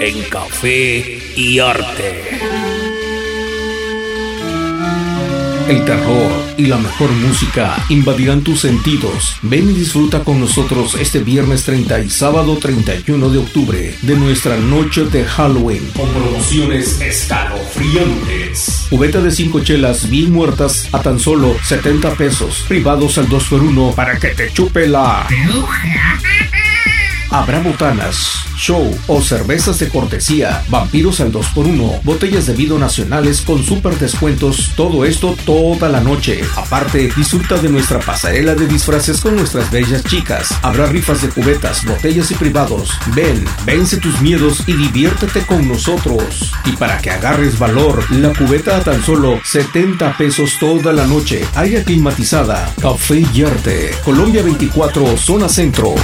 en Café y Arte. El terror y la mejor música invadirán tus sentidos. Ven y disfruta con nosotros este viernes 30 y sábado 31 de octubre de nuestra noche de Halloween con promociones escalofriantes. Cubeta de 5 chelas bien muertas a tan solo 70 pesos, privados al 2x1 para que te chupe la... Habrá botanas, show o cervezas de cortesía, vampiros al 2x1, botellas de vino nacionales con super descuentos, todo esto toda la noche. Aparte, disfruta de nuestra pasarela de disfraces con nuestras bellas chicas. Habrá rifas de cubetas, botellas y privados. Ven, vence tus miedos y diviértete con nosotros. Y para que agarres valor, la cubeta a tan solo 70 pesos toda la noche. Área climatizada, Café y Arte, Colombia 24, zona centro.